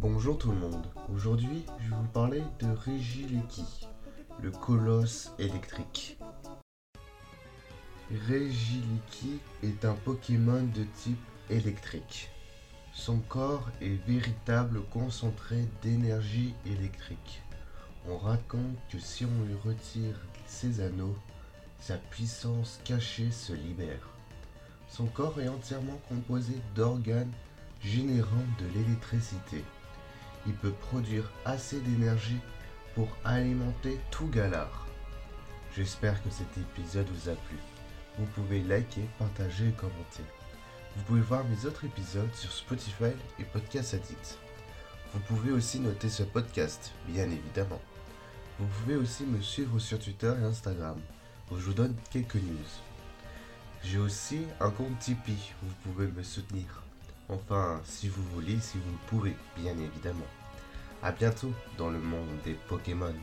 Bonjour tout le monde, aujourd'hui je vais vous parler de Regileki, le colosse électrique. Regileki est un Pokémon de type électrique. Son corps est véritable concentré d'énergie électrique. On raconte que si on lui retire ses anneaux, sa puissance cachée se libère. Son corps est entièrement composé d'organes générant de l'électricité. Il peut produire assez d'énergie pour alimenter tout Galar. J'espère que cet épisode vous a plu. Vous pouvez liker, partager et commenter. Vous pouvez voir mes autres épisodes sur Spotify et Podcast Addict. Vous pouvez aussi noter ce podcast, bien évidemment. Vous pouvez aussi me suivre sur Twitter et Instagram, où je vous donne quelques news. J'ai aussi un compte Tipeee où vous pouvez me soutenir. Enfin, si vous voulez, si vous le pouvez, bien évidemment. A bientôt dans le monde des Pokémon.